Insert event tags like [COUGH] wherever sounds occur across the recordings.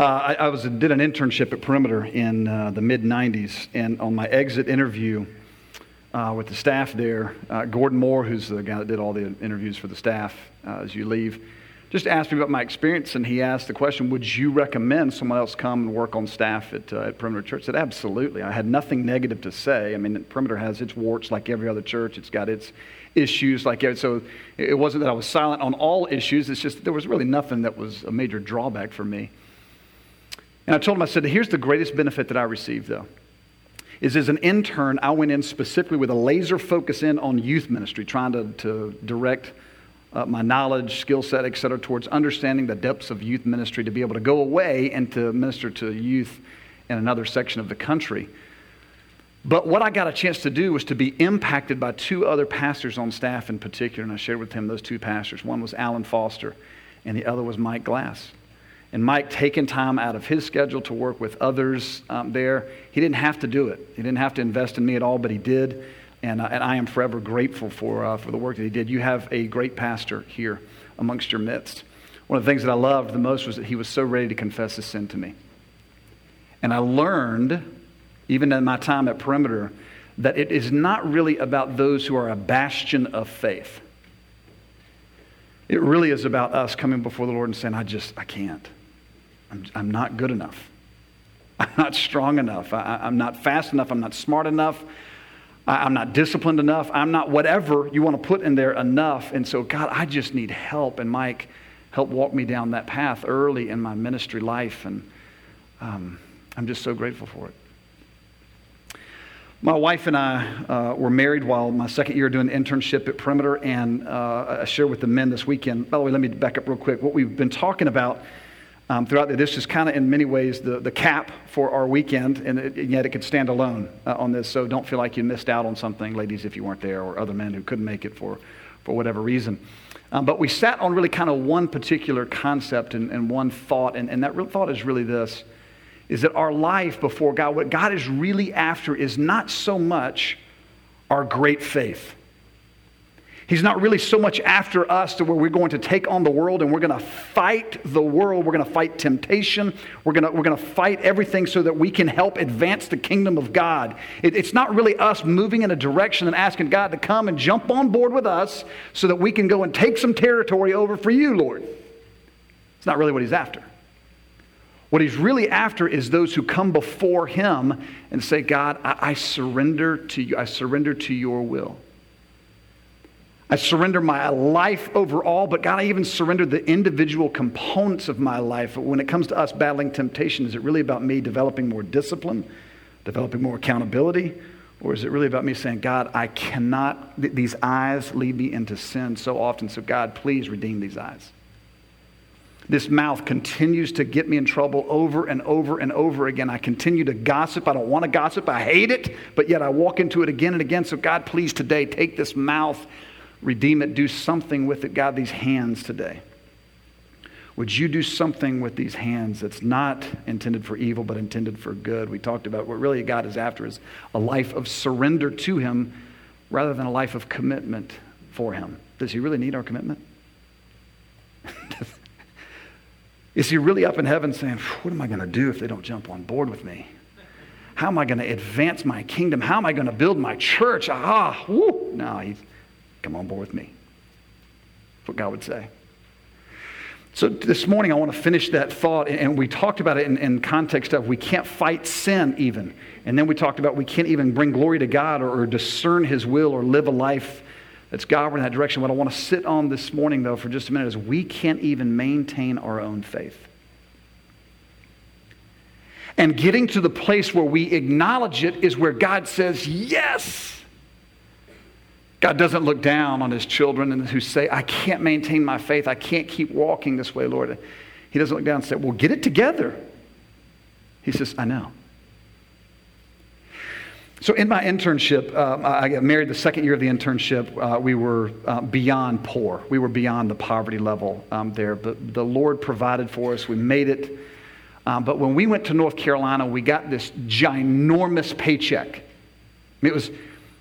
Uh, I, I, was did an internship at Perimeter in uh, the mid '90s, and on my exit interview uh, with the staff there, uh, Gordon Moore, who's the guy that did all the interviews for the staff uh, as you leave, just asked me about my experience, and he asked the question, "Would you recommend someone else come and work on staff at, uh, at Perimeter Church?" I said, "Absolutely." I had nothing negative to say. I mean, Perimeter has its warts like every other church. It's got its issues like so. It wasn't that I was silent on all issues. It's just there was really nothing that was a major drawback for me. And I told him, I said, here's the greatest benefit that I received, though. Is as an intern, I went in specifically with a laser focus in on youth ministry, trying to, to direct uh, my knowledge, skill set, et cetera, towards understanding the depths of youth ministry to be able to go away and to minister to youth in another section of the country. But what I got a chance to do was to be impacted by two other pastors on staff in particular, and I shared with him those two pastors. One was Alan Foster, and the other was Mike Glass. And Mike taking time out of his schedule to work with others um, there. He didn't have to do it. He didn't have to invest in me at all, but he did. And, uh, and I am forever grateful for, uh, for the work that he did. You have a great pastor here amongst your midst. One of the things that I loved the most was that he was so ready to confess his sin to me. And I learned, even in my time at Perimeter, that it is not really about those who are a bastion of faith. It really is about us coming before the Lord and saying, I just, I can't. I'm, I'm not good enough. I'm not strong enough. I, am not fast enough. I'm not smart enough. I, I'm not disciplined enough. I'm not whatever you want to put in there enough. And so, God, I just need help. And Mike helped walk me down that path early in my ministry life. And um, I'm just so grateful for it. My wife and I uh, were married while my second year doing an internship at Perimeter, and uh, I shared with the men this weekend. By the way, let me back up real quick. What we've been talking about um, throughout the, this is kind of in many ways the, the cap for our weekend, and, it, and yet it could stand alone uh, on this. So don't feel like you missed out on something, ladies, if you weren't there, or other men who couldn't make it for, for whatever reason. Um, but we sat on really kind of one particular concept and, and one thought, and, and that real thought is really this is that our life before God, what God is really after is not so much our great faith. He's not really so much after us to where we're going to take on the world and we're going to fight the world. We're going to fight temptation. We're going to, we're going to fight everything so that we can help advance the kingdom of God. It, it's not really us moving in a direction and asking God to come and jump on board with us so that we can go and take some territory over for you, Lord. It's not really what He's after. What He's really after is those who come before Him and say, God, I, I surrender to you. I surrender to your will. I surrender my life overall, but God, I even surrender the individual components of my life. When it comes to us battling temptation, is it really about me developing more discipline, developing more accountability? Or is it really about me saying, God, I cannot, th- these eyes lead me into sin so often, so God, please redeem these eyes. This mouth continues to get me in trouble over and over and over again. I continue to gossip. I don't want to gossip. I hate it, but yet I walk into it again and again. So, God, please today take this mouth redeem it, do something with it. God, these hands today. Would you do something with these hands that's not intended for evil, but intended for good? We talked about what really God is after is a life of surrender to Him rather than a life of commitment for Him. Does He really need our commitment? [LAUGHS] is He really up in heaven saying, What am I going to do if they don't jump on board with me? How am I going to advance my kingdom? How am I going to build my church? Ah. No, He's Come on board with me. That's what God would say. So this morning, I want to finish that thought, and we talked about it in, in, context of we can't fight sin even, and then we talked about we can't even bring glory to God or, or discern His will or live a life that's God in that direction. What I want to sit on this morning, though, for just a minute, is we can't even maintain our own faith. And getting to the place where we acknowledge it is where God says, Yes. God doesn't look down on his children and who say, I can't maintain my faith. I can't keep walking this way, Lord. He doesn't look down and say, Well, get it together. He says, I know. So, in my internship, uh, I got married the second year of the internship. Uh, we were uh, beyond poor. We were beyond the poverty level um, there. But the Lord provided for us. We made it. Um, but when we went to North Carolina, we got this ginormous paycheck. I mean, it was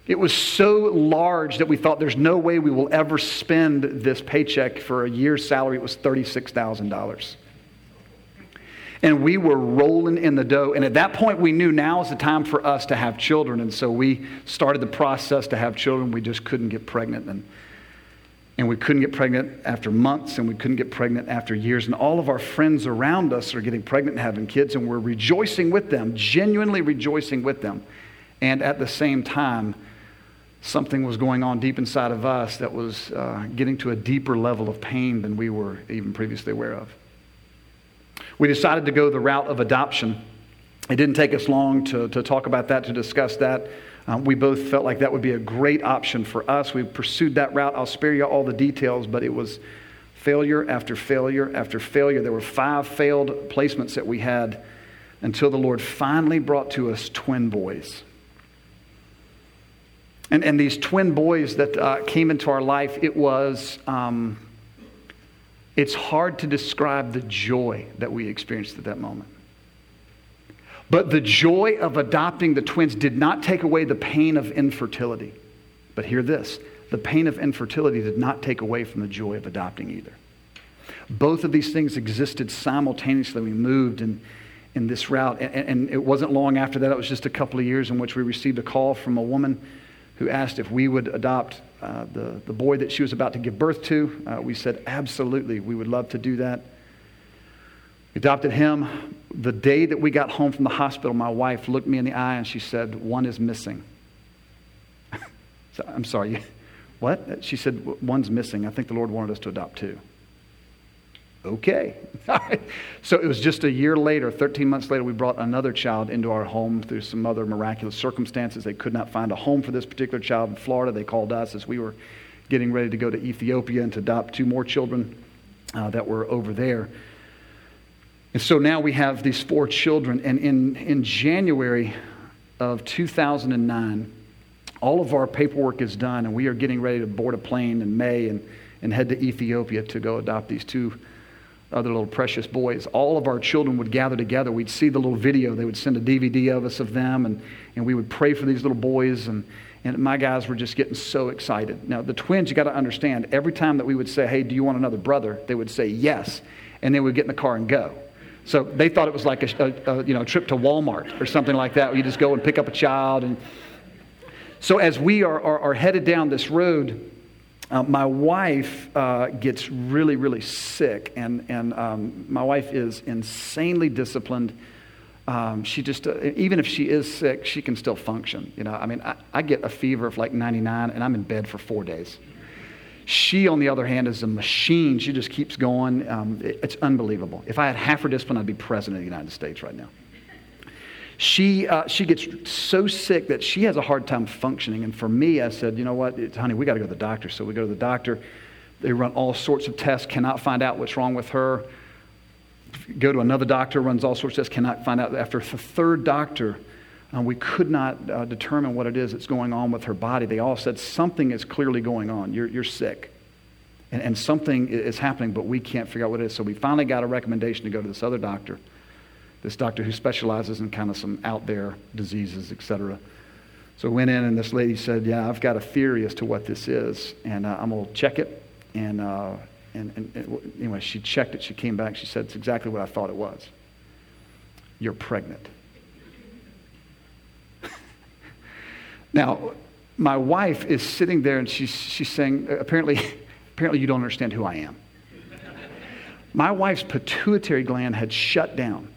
it was so large that we thought there's no way we will ever spend this paycheck for a year's salary. It was $36,000. And we were rolling in the dough. And at that point, we knew now is the time for us to have children. And so we started the process to have children. We just couldn't get pregnant. And, and we couldn't get pregnant after months, and we couldn't get pregnant after years. And all of our friends around us are getting pregnant and having kids, and we're rejoicing with them, genuinely rejoicing with them. And at the same time, something was going on deep inside of us that was uh, getting to a deeper level of pain than we were even previously aware of. We decided to go the route of adoption. It didn't take us long to, to talk about that, to discuss that. Um, we both felt like that would be a great option for us. We pursued that route. I'll spare you all the details, but it was failure after failure after failure. There were five failed placements that we had until the Lord finally brought to us twin boys. And, and these twin boys that uh, came into our life, it was. Um, it's hard to describe the joy that we experienced at that moment. But the joy of adopting the twins did not take away the pain of infertility. But hear this the pain of infertility did not take away from the joy of adopting either. Both of these things existed simultaneously. We moved in, in this route. And, and it wasn't long after that, it was just a couple of years in which we received a call from a woman who asked if we would adopt uh, the, the boy that she was about to give birth to. Uh, we said, absolutely, we would love to do that. We adopted him. The day that we got home from the hospital, my wife looked me in the eye and she said, One is missing. [LAUGHS] so, I'm sorry, [LAUGHS] what? She said, One's missing. I think the Lord wanted us to adopt two. Okay. [LAUGHS] so it was just a year later, 13 months later, we brought another child into our home through some other miraculous circumstances. They could not find a home for this particular child in Florida. They called us as we were getting ready to go to Ethiopia and to adopt two more children uh, that were over there. And so now we have these four children. And in, in January of 2009, all of our paperwork is done, and we are getting ready to board a plane in May and, and head to Ethiopia to go adopt these two other little precious boys. All of our children would gather together. We'd see the little video. They would send a DVD of us of them, and, and we would pray for these little boys. And, and my guys were just getting so excited. Now, the twins, you got to understand, every time that we would say, Hey, do you want another brother? They would say yes. And they would get in the car and go. So they thought it was like a, a, a you know, trip to Walmart or something like that, where you just go and pick up a child. And so as we are, are, are headed down this road, uh, my wife uh, gets really, really sick, and, and um, my wife is insanely disciplined. Um, she just, uh, even if she is sick, she can still function. You know, I mean, I, I, get a fever of like 99, and I'm in bed for four days. She, on the other hand, is a machine. She just keeps going. Um, it, it's unbelievable. If I had half her discipline, I'd be president of the United States right now she, uh, she gets so sick that she has a hard time functioning. And for me, I said, you know what, it's, honey, we got to go to the doctor. So we go to the doctor. They run all sorts of tests, cannot find out what's wrong with her. Go to another doctor, runs all sorts of tests, cannot find out. After the third doctor, uh, we could not uh, determine what it is that's going on with her body. They all said something is clearly going on. You're, you're sick. And, and something is happening, but we can't figure out what it is. So we finally got a recommendation to go to this other doctor this doctor who specializes in kind of some out there diseases, et cetera. So I went in, and this lady said, Yeah, I've got a theory as to what this is, and uh, I'm to check it. And, uh, and, and, and anyway, she checked it. She came back. She said, It's exactly what I thought it was. You're pregnant. [LAUGHS] now, my wife is sitting there, and she's, she's saying, apparently, [LAUGHS] apparently, you don't understand who I am. my wife's pituitary gland had shut down.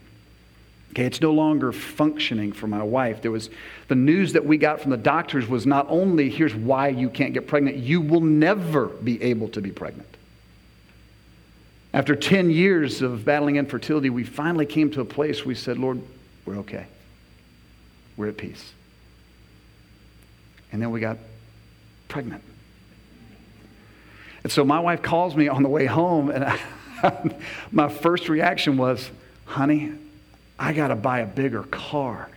Okay, it's no longer functioning for my wife. There was the news that we got from the doctors was not only here's why you can't get pregnant, you will never be able to be pregnant. After 10 years of battling infertility, we finally came to a place we said, Lord, we're okay. We're at peace. And then we got pregnant. And so my wife calls me on the way home, and I, [LAUGHS] my first reaction was, honey, I got to buy a bigger car.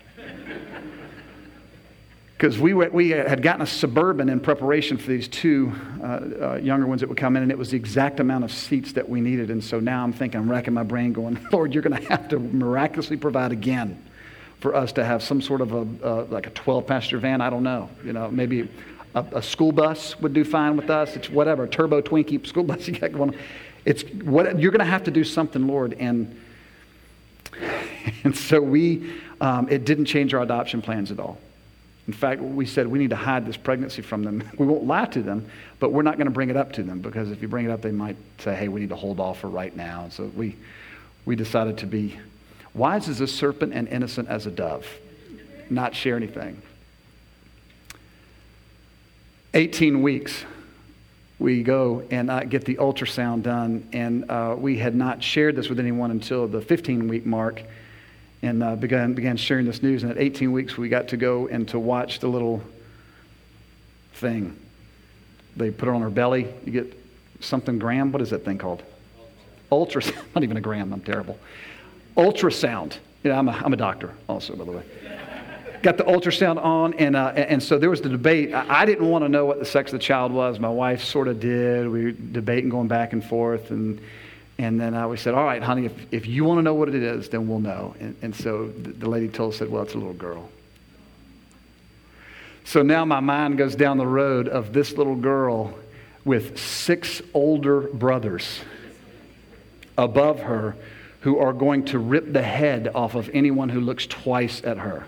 Because we, we had gotten a Suburban in preparation for these two uh, uh, younger ones that would come in, and it was the exact amount of seats that we needed. And so now I'm thinking, I'm racking my brain going, [LAUGHS] Lord, you're going to have to miraculously provide again for us to have some sort of a, uh, like a 12 passenger van. I don't know. You know, maybe a, a, school bus would do fine with us. It's whatever, turbo Twinkie school [LAUGHS] bus you got going. It's what, you're going to have to do something, Lord. And [LAUGHS] And so we, um, it didn't change our adoption plans at all. In fact, we said we need to hide this pregnancy from them. [LAUGHS] We won't lie to them, but we're not going to bring it up to them because if you bring it up, they might say, hey, we need to hold off for right now. So we, we decided to be wise as a serpent and innocent as a dove, not share anything. 18 weeks, we go and I get the ultrasound done, and uh, we had not shared this with anyone until the 15 week mark and uh, began, began sharing this news. And at 18 weeks, we got to go and to watch the little thing. They put it on her belly. You get something gram. What is that thing called? Ultrasound. [LAUGHS] Not even a gram. I'm terrible. Ultrasound. Yeah, I'm a, I'm a doctor also, by the way got the ultrasound on, and, uh, and so there was the debate. I, didn't want to know what the sex of the child was. My wife sort of did. We were debating, going back and forth, and, and then uh, we said, all right, honey, if, if you want to know what it is, then we'll know. And, and so the, the lady told us, said, well, it's a little girl. So now my mind goes down the road of this little girl with six older brothers above her who are going to rip the head off of anyone who looks twice at her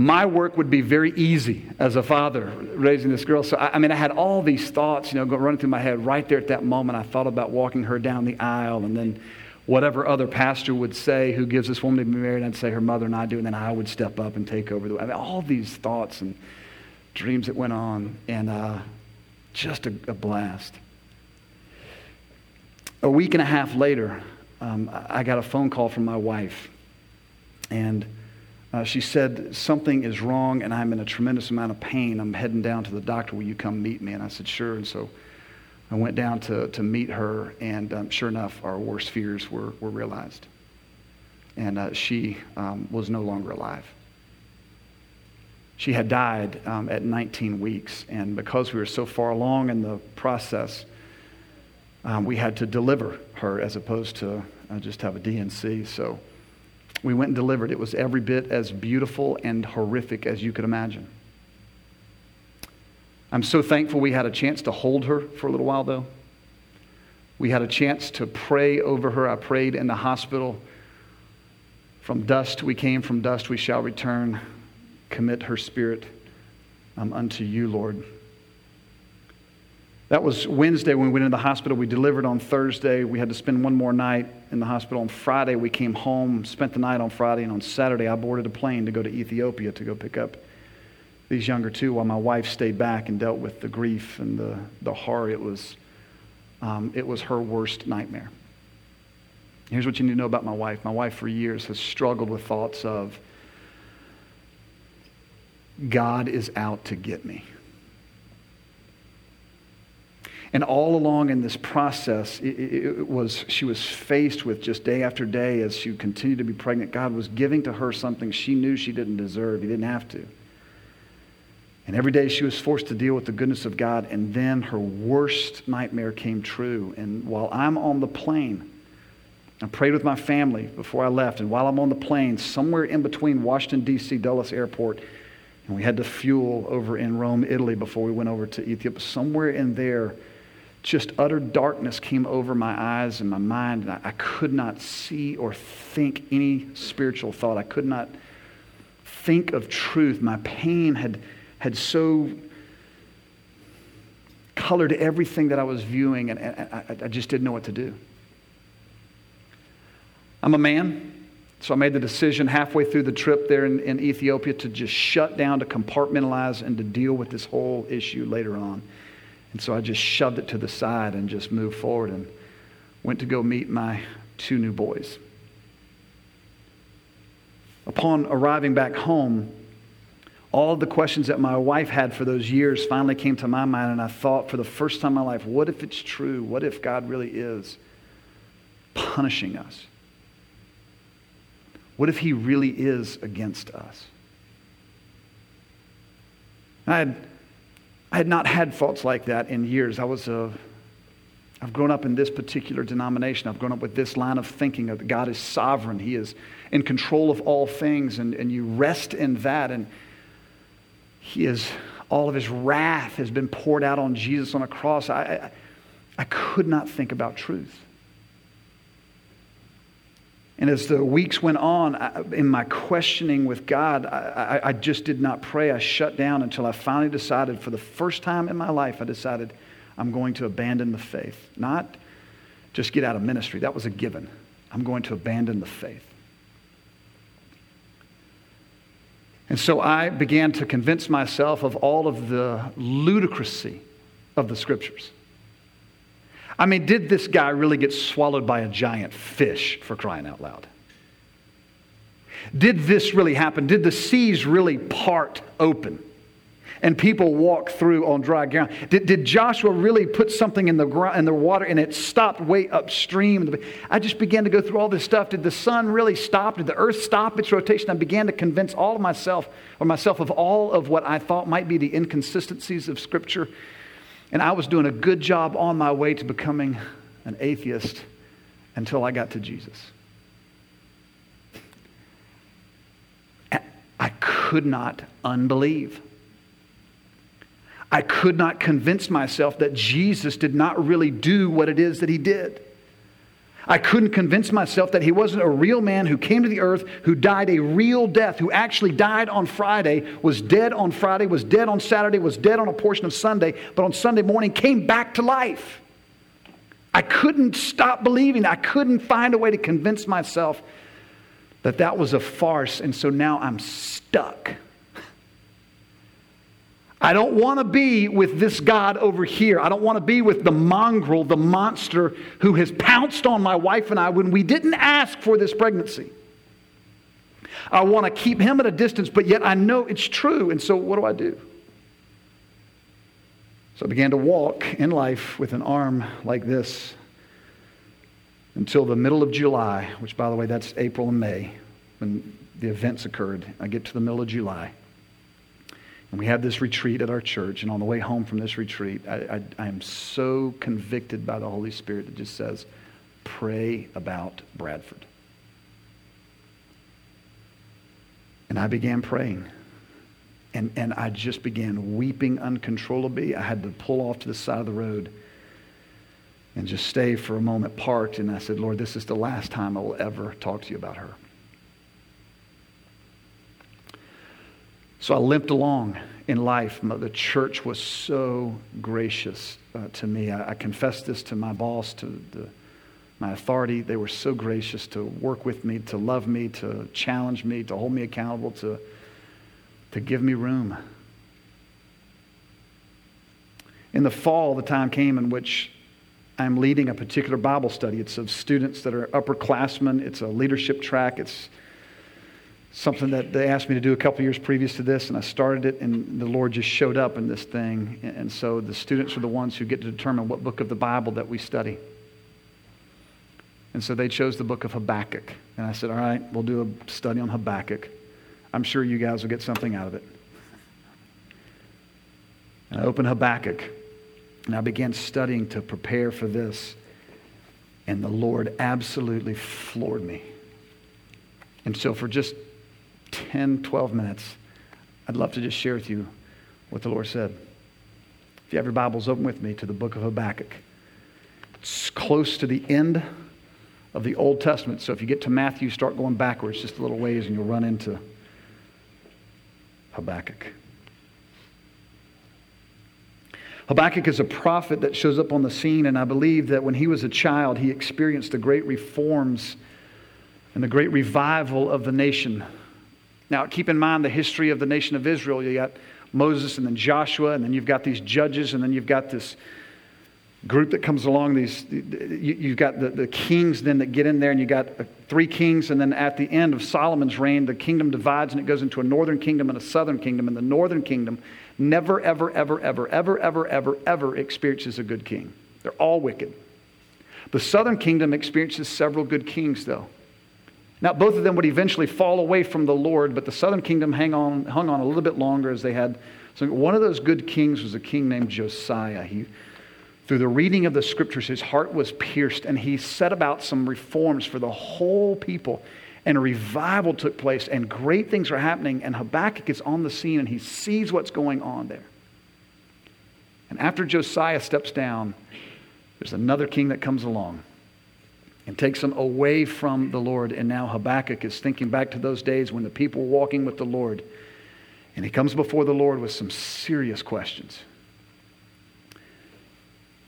my work would be very easy as a father raising this girl. So, I, I, mean, I had all these thoughts, you know, running through my head right there at that moment. I thought about walking her down the aisle and then whatever other pastor would say who gives this woman to be married, I'd say her mother and I do, and then I would step up and take over the. I mean, all these thoughts and dreams that went on, and uh, just a, a, blast. A week and a half later, um, I got a phone call from my wife, and uh, she said, Something is wrong and I'm in a tremendous amount of pain. I'm heading down to the doctor. Will you come meet me? And I said, Sure. And so I went down to, to meet her, and um, sure enough, our worst fears were, were realized. And uh, she um, was no longer alive. She had died um, at 19 weeks, and because we were so far along in the process, um, we had to deliver her as opposed to uh, just have a D&C. So we went and delivered. It was every bit as beautiful and horrific as you could imagine. I'm so thankful we had a chance to hold her for a little while, though. We had a chance to pray over her. I prayed in the hospital. From dust we came, from dust we shall return. Commit her spirit um, unto you, Lord. That was Wednesday when we went into the hospital. We delivered on Thursday. We had to spend one more night in the hospital. On Friday, we came home, spent the night on Friday, and on Saturday, I boarded a plane to go to Ethiopia to go pick up these younger two while my wife stayed back and dealt with the grief and the, the horror. It was, um, it was her worst nightmare. Here's what you need to know about my wife. My wife, for years, has struggled with thoughts of God is out to get me. And all along in this process, it, it, was she was faced with just day after day as she continued to be pregnant. God was giving to her something she knew she didn't deserve. He didn't have to. And every day she was forced to deal with the goodness of God. And then her worst nightmare came true. And while I'm on the plane, I prayed with my family before I left. And while I'm on the plane, somewhere in between Washington, D.C., Dulles Airport, and we had to fuel over in Rome, Italy before we went over to Ethiopia, somewhere in there, just utter darkness came over my eyes and my mind, and I, I, could not see or think any spiritual thought. I could not think of truth. My pain had, had so colored everything that I was viewing, and, and I, I just didn't know what to do. I'm a man, so I made the decision halfway through the trip there in, in Ethiopia to just shut down, to compartmentalize, and to deal with this whole issue later on. And so I just shoved it to the side and just moved forward and went to go meet my two new boys. Upon arriving back home, all the questions that my wife had for those years finally came to my mind, and I thought for the first time in my life, what if it's true? What if God really is punishing us? What if He really is against us? I had I had not had thoughts like that in years. I was a, I've grown up in this particular denomination. I've grown up with this line of thinking that God is sovereign. He is in control of all things, and, and you rest in that. And He is, all of His wrath has been poured out on Jesus on a cross. I, I, I could not think about truth. And as the weeks went on, I, in my questioning with God, I, I, I just did not pray. I shut down until I finally decided, for the first time in my life, I decided I'm going to abandon the faith. Not just get out of ministry, that was a given. I'm going to abandon the faith. And so I began to convince myself of all of the ludicrousy of the scriptures. I mean, did this guy really get swallowed by a giant fish for crying out loud? Did this really happen? Did the seas really part open? and people walk through on dry ground. Did, did Joshua really put something in the, ground, in the water and it stopped way upstream? I just began to go through all this stuff. Did the sun really stop? Did the earth stop its rotation? I began to convince all of myself or myself of all of what I thought might be the inconsistencies of Scripture. And I was doing a good job on my way to becoming an atheist until I got to Jesus. I could not unbelieve. I could not convince myself that Jesus did not really do what it is that he did. I couldn't convince myself that he wasn't a real man who came to the earth, who died a real death, who actually died on Friday, was dead on Friday, was dead on Saturday, was dead on a portion of Sunday, but on Sunday morning came back to life. I couldn't stop believing. I couldn't find a way to convince myself that that was a farce, and so now I'm stuck. I don't want to be with this God over here. I don't want to be with the mongrel, the monster who has pounced on my wife and I when we didn't ask for this pregnancy. I want to keep him at a distance, but yet I know it's true. And so, what do I do? So, I began to walk in life with an arm like this until the middle of July, which, by the way, that's April and May when the events occurred. I get to the middle of July. And we had this retreat at our church, and on the way home from this retreat, I, I, I am so convicted by the Holy Spirit that just says, pray about Bradford. And I began praying. And, and I just began weeping uncontrollably. I had to pull off to the side of the road and just stay for a moment parked. And I said, Lord, this is the last time I will ever talk to you about her. So I limped along in life. The church was so gracious uh, to me. I, I, confessed this to my boss, to the, my authority. They were so gracious to work with me, to love me, to challenge me, to hold me accountable, to, to give me room. In the fall, the time came in which I'm leading a particular Bible study. It's of students that are upperclassmen. It's a leadership track. It's something that they asked me to do a couple years previous to this, and I started it, and the Lord just showed up in this thing. And so the students are the ones who get to determine what book of the Bible that we study. And so they chose the book of Habakkuk. And I said, All right, we'll do a study on Habakkuk. I'm sure you guys will get something out of it. And I opened Habakkuk, and I began studying to prepare for this. And the Lord absolutely floored me. And so, for just 10, 12 minutes, I'd love to just share with you what the Lord said. If you have your Bibles, open with me to the book of Habakkuk. It's close to the end of the Old Testament. So if you get to Matthew, start going backwards just a little ways and you'll run into Habakkuk. Habakkuk is a prophet that shows up on the scene, and I believe that when he was a child, he experienced the great reforms and the great revival of the nation now, keep in mind the history of the nation of Israel. You got Moses and then Joshua, and then you've got these judges, and then you've got this group that comes along. These you've got the, the kings then that get in there, and you've got three kings, and then at the end of Solomon's reign, the kingdom divides and it goes into a northern kingdom and a southern kingdom. And the northern kingdom never, ever, ever, ever, ever, ever, ever, ever experiences a good king. They're all wicked. The southern kingdom experiences several good kings, though. Now, both of them would eventually fall away from the Lord, but the southern kingdom hang on, hung on a little bit longer as they had. So, one of those good kings was a king named Josiah. He, through the reading of the scriptures, his heart was pierced, and he set about some reforms for the whole people. And a revival took place, and great things are happening. And Habakkuk is on the scene, and he sees what's going on there. And after Josiah steps down, there's another king that comes along. And takes them away from the Lord. And now Habakkuk is thinking back to those days when the people were walking with the Lord. And he comes before the Lord with some serious questions.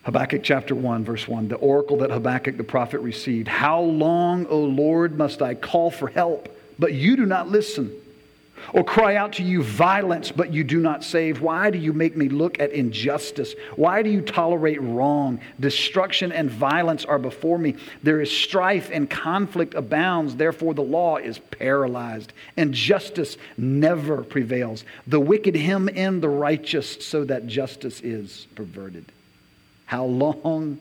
Habakkuk chapter 1, verse 1 the oracle that Habakkuk the prophet received. How long, O Lord, must I call for help, but you do not listen? Or cry out to you violence, but you do not save? Why do you make me look at injustice? Why do you tolerate wrong? Destruction and violence are before me. There is strife and conflict abounds. Therefore, the law is paralyzed, and justice never prevails. The wicked hem in the righteous, so that justice is perverted. How long,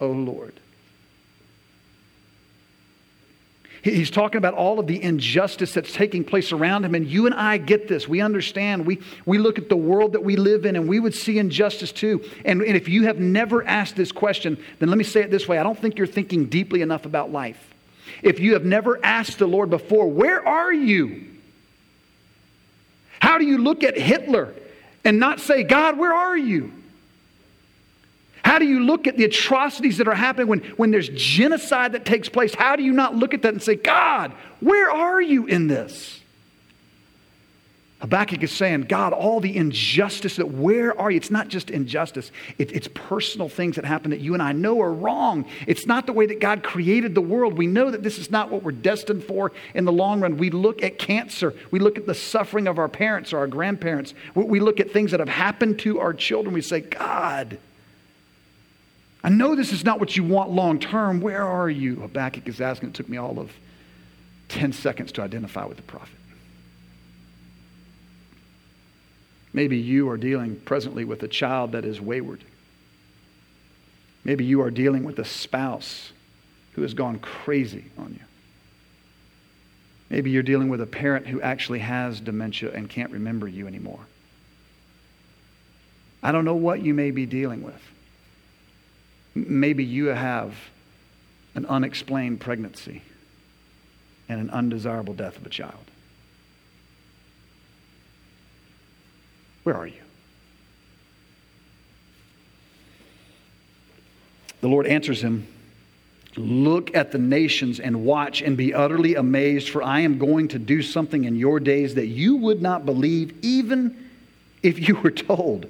O Lord? He's talking about all of the injustice that's taking place around him. And you and I get this. We understand. We, we look at the world that we live in and we would see injustice too. And, and if you have never asked this question, then let me say it this way I don't think you're thinking deeply enough about life. If you have never asked the Lord before, where are you? How do you look at Hitler and not say, God, where are you? How do you look at the atrocities that are happening when, when there's genocide that takes place? How do you not look at that and say, God, where are you in this? Habakkuk is saying, God, all the injustice that where are you? It's not just injustice, it, it's personal things that happen that you and I know are wrong. It's not the way that God created the world. We know that this is not what we're destined for in the long run. We look at cancer, we look at the suffering of our parents or our grandparents, we look at things that have happened to our children. We say, God, I know this is not what you want long term. Where are you? Habakkuk is asking. It took me all of 10 seconds to identify with the prophet. Maybe you are dealing presently with a child that is wayward. Maybe you are dealing with a spouse who has gone crazy on you. Maybe you're dealing with a parent who actually has dementia and can't remember you anymore. I don't know what you may be dealing with. Maybe you have an unexplained pregnancy and an undesirable death of a child. Where are you? The Lord answers him Look at the nations and watch and be utterly amazed, for I am going to do something in your days that you would not believe, even if you were told.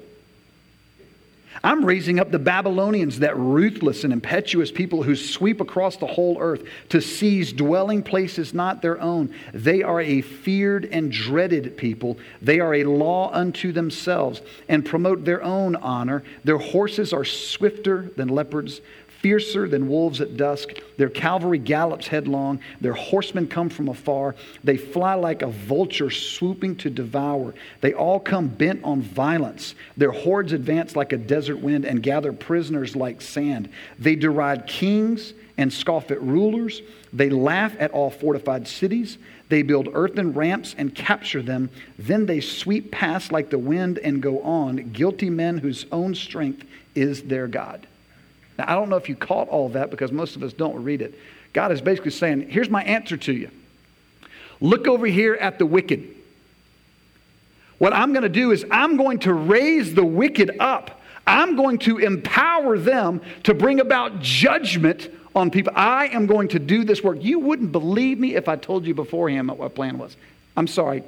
I'm raising up the Babylonians, that ruthless and impetuous people who sweep across the whole earth to seize dwelling places not their own. They are a feared and dreaded people. They are a law unto themselves and promote their own honor. Their horses are swifter than leopards fiercer than wolves at dusk. Their cavalry gallops headlong. Their horsemen come from afar. They fly like a vulture swooping to devour. They all come bent on violence. Their hordes advance like a desert wind and gather prisoners like sand. They deride kings and scoff at rulers. They laugh at all fortified cities. They build earthen ramps and capture them. Then they sweep past like the wind and go on, guilty men whose own strength is their God. Now, I don't know if you caught all that because most of us don't read it. God is basically saying, here's my answer to you. Look over here at the wicked. What I'm going to do is I'm going to raise the wicked up. I'm going to empower them to bring about judgment on people. I am going to do this work. You wouldn't believe me if I told you beforehand what my plan was. I'm sorry.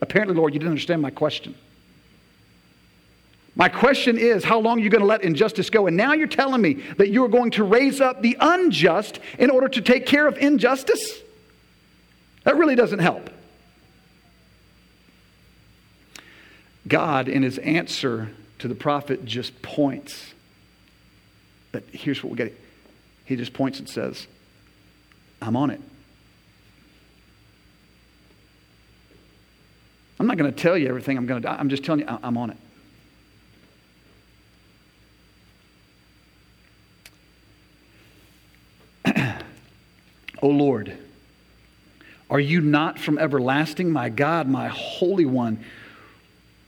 Apparently, Lord, you didn't understand my question. My question is, how long are you going to let injustice go? And now you're telling me that you're going to raise up the unjust in order to take care of injustice? That really doesn't help. God, in his answer to the prophet, just points. But here's what we get. He just points and says, I'm on it. I'm not going to tell you everything I'm going to do. I'm just telling you, I'm on it. O [CLEARS THROAT] oh, Lord, are you not from everlasting, my God, my Holy One?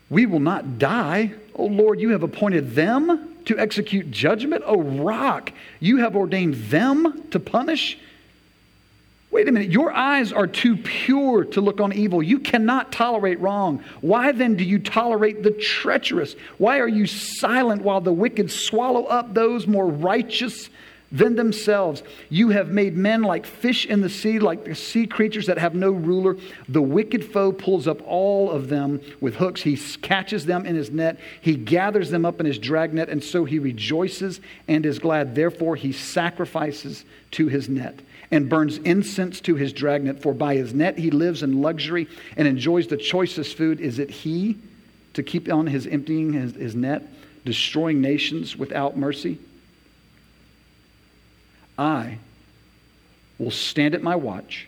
We will not die. O Lord, you have appointed them to execute judgment. O rock, you have ordained them to punish. Wait a minute, your eyes are too pure to look on evil. You cannot tolerate wrong. Why then do you tolerate the treacherous? Why are you silent while the wicked swallow up those more righteous than themselves. You have made men like fish in the sea, like the sea creatures that have no ruler. The wicked foe pulls up all of them with hooks. He catches them in his net. He gathers them up in his dragnet, and so he rejoices and is glad. Therefore, he sacrifices to his net and burns incense to his dragnet. For by his net he lives in luxury and enjoys the choicest food. Is it he to keep on his emptying his, his net, destroying nations without mercy? I will stand at my watch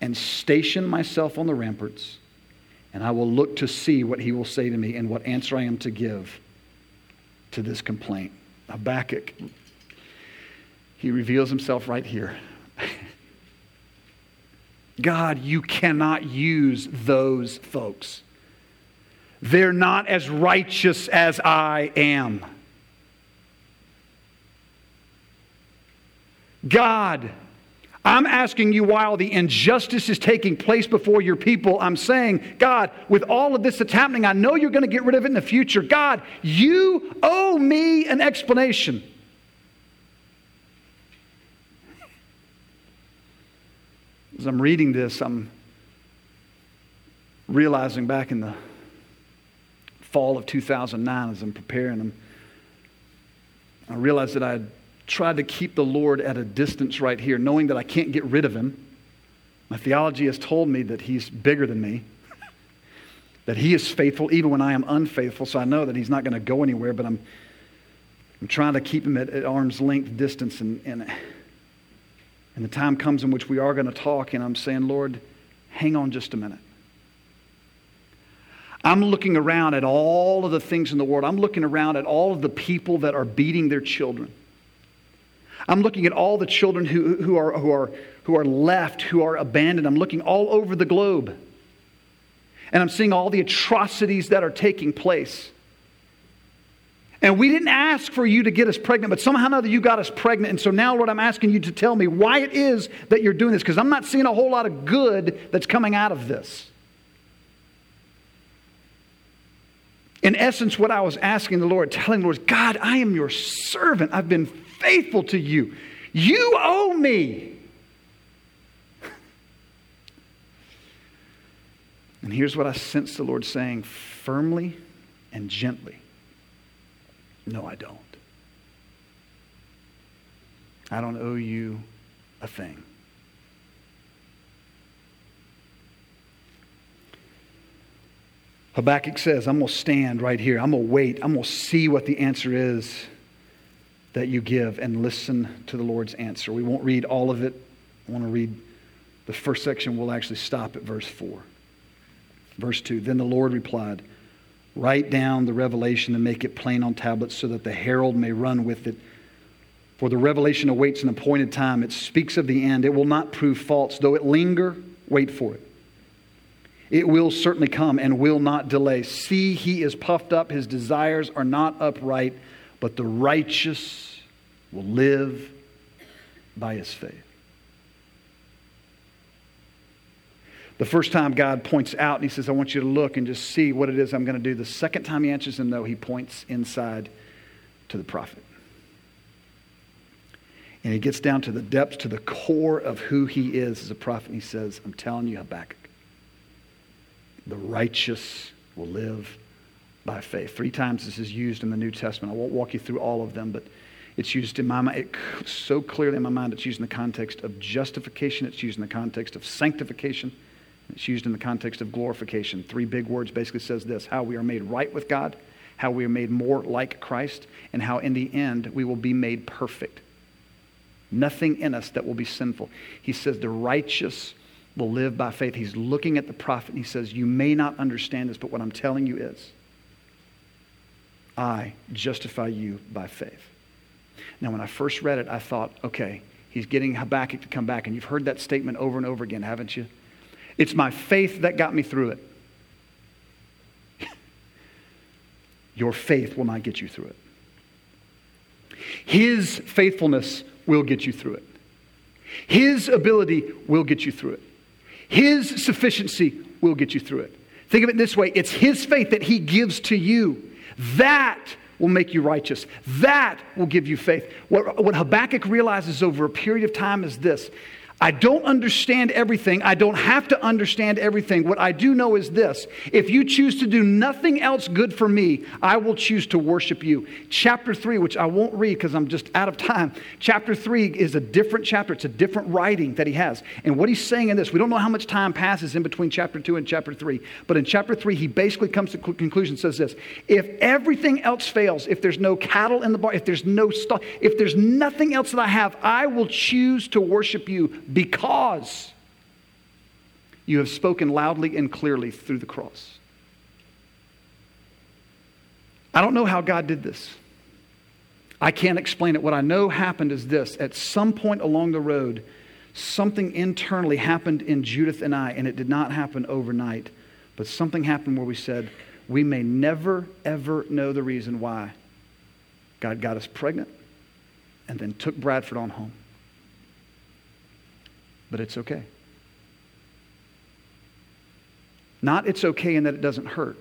and station myself on the ramparts, and I will look to see what he will say to me and what answer I am to give to this complaint. Habakkuk, he reveals himself right here. [LAUGHS] God, you cannot use those folks. They're not as righteous as I am. God, I'm asking you while the injustice is taking place before your people, I'm saying, God, with all of this that's happening, I know you're going to get rid of it in the future. God, you owe me an explanation. As I'm reading this, I'm realizing back in the fall of 2009 as I'm preparing them, I realized that I had tried to keep the Lord at a distance right here, knowing that I can't get rid of him. My theology has told me that he's bigger than me, [LAUGHS] that he is faithful even when I am unfaithful, so I know that he's not going to go anywhere, but I'm, I'm trying to keep him at, at arm's length distance. And, and, and the time comes in which we are going to talk, and I'm saying, Lord, hang on just a minute. I'm looking around at all of the things in the world. I'm looking around at all of the people that are beating their children. I'm looking at all the children who, who, are, who, are, who are left, who are abandoned. I'm looking all over the globe. And I'm seeing all the atrocities that are taking place. And we didn't ask for you to get us pregnant, but somehow or another you got us pregnant. And so now, Lord, I'm asking you to tell me why it is that you're doing this, because I'm not seeing a whole lot of good that's coming out of this. In essence, what I was asking the Lord, telling the Lord, God, I am your servant. I've been faithful to you. You owe me. [LAUGHS] And here's what I sense the Lord saying firmly and gently No, I don't. I don't owe you a thing. Habakkuk says, I'm going to stand right here. I'm going to wait. I'm going to see what the answer is that you give and listen to the Lord's answer. We won't read all of it. I want to read the first section. We'll actually stop at verse 4. Verse 2 Then the Lord replied, Write down the revelation and make it plain on tablets so that the herald may run with it. For the revelation awaits an appointed time. It speaks of the end. It will not prove false. Though it linger, wait for it. It will certainly come and will not delay. See, he is puffed up. His desires are not upright but the righteous will live by his faith. The first time God points out and he says, I want you to look and just see what it is I'm going to do. The second time he answers him, though, he points inside to the prophet. And he gets down to the depths, to the core of who he is as a prophet. And he says, I'm telling you, Habakkuk, the righteous will live by faith. Three times this is used in the New Testament. I won't walk you through all of them, but it's used in my mind, it, so clearly in my mind, it's used in the context of justification, it's used in the context of sanctification, it's used in the context of glorification. Three big words basically says this how we are made right with God, how we are made more like Christ, and how in the end we will be made perfect. Nothing in us that will be sinful. He says the righteous will live by faith. He's looking at the prophet and he says, You may not understand this, but what I'm telling you is I justify you by faith. Now, when I first read it, I thought, okay, he's getting Habakkuk to come back. And you've heard that statement over and over again, haven't you? It's my faith that got me through it. [LAUGHS] Your faith will not get you through it. His faithfulness will get you through it. His ability will get you through it. His sufficiency will get you through it. Think of it this way it's His faith that He gives to you that will make you righteous. That will give you faith. What, what Habakkuk realizes over a period of time is this I don't understand everything. I don't have to understand everything. What I do know is this if you choose to do nothing else good for me, I will choose to worship you. Chapter 3, which I won't read because I'm just out of time, chapter 3 is a different chapter. It's a different writing that he has. And what he's saying in this, we don't know how much time passes in between chapter 2 and chapter 3, but in chapter 3, he basically comes to conclusion says this if everything else fails, if there's no cattle in the barn, if there's no stock, if there's nothing else that I have, I will choose to worship you because you have spoken loudly and clearly through the cross. I don't know how God did this. I can't explain it. What I know happened is this at some point along the road, something internally happened in Judith and I, and it did not happen overnight, but something happened where we said, we may never, ever know the reason why God got us pregnant and then took Bradford on home but it's okay. Not it's okay in that it doesn't hurt.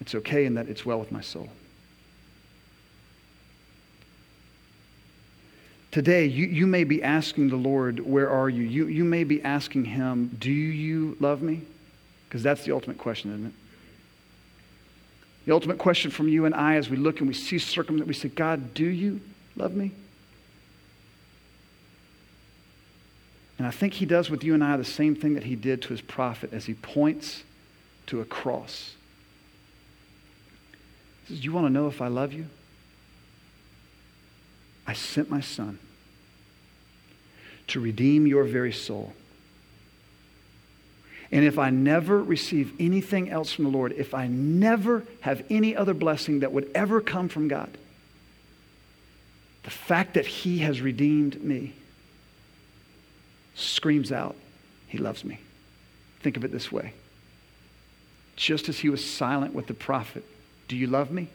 It's okay in that it's well with my soul. Today, you, you may be asking the Lord, Where are you? you? You may be asking Him, Do you love me? Because that's the ultimate question, isn't it? The ultimate question from you and I as we look and we see circumstance, we say, God, do you love me? And I think he does with you and I the same thing that he did to his prophet as he points to a cross. He says, You want to know if I love you? I sent my son to redeem your very soul. And if I never receive anything else from the Lord, if I never have any other blessing that would ever come from God, the fact that He has redeemed me screams out, He loves me. Think of it this way just as he was silent with the prophet, Do you love me?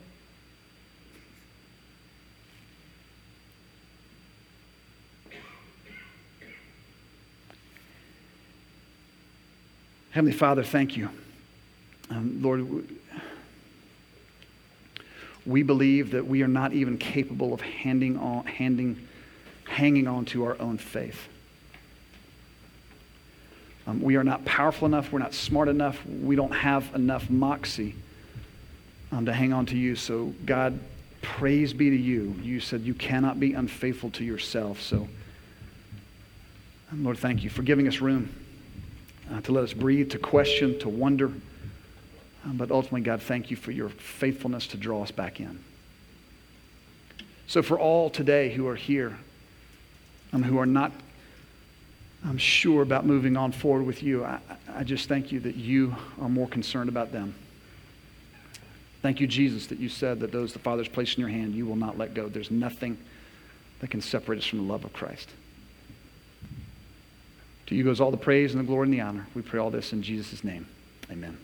Heavenly Father, thank you. Um, Lord, we believe that we are not even capable of handing on, handing, hanging on to our own faith. Um, we are not powerful enough. We're not smart enough. We don't have enough moxie um, to hang on to you. So, God, praise be to you. You said you cannot be unfaithful to yourself. So, um, Lord, thank you for giving us room uh, to let us breathe, to question, to wonder. Um, but ultimately, God, thank you for your faithfulness to draw us back in. So, for all today who are here, um, who are not I'm sure about moving on forward with you. I, I just thank you that you are more concerned about them. Thank you, Jesus, that you said that those the Father's placed in your hand, you will not let go. There's nothing that can separate us from the love of Christ. To you goes all the praise and the glory and the honor. We pray all this in Jesus' name. Amen.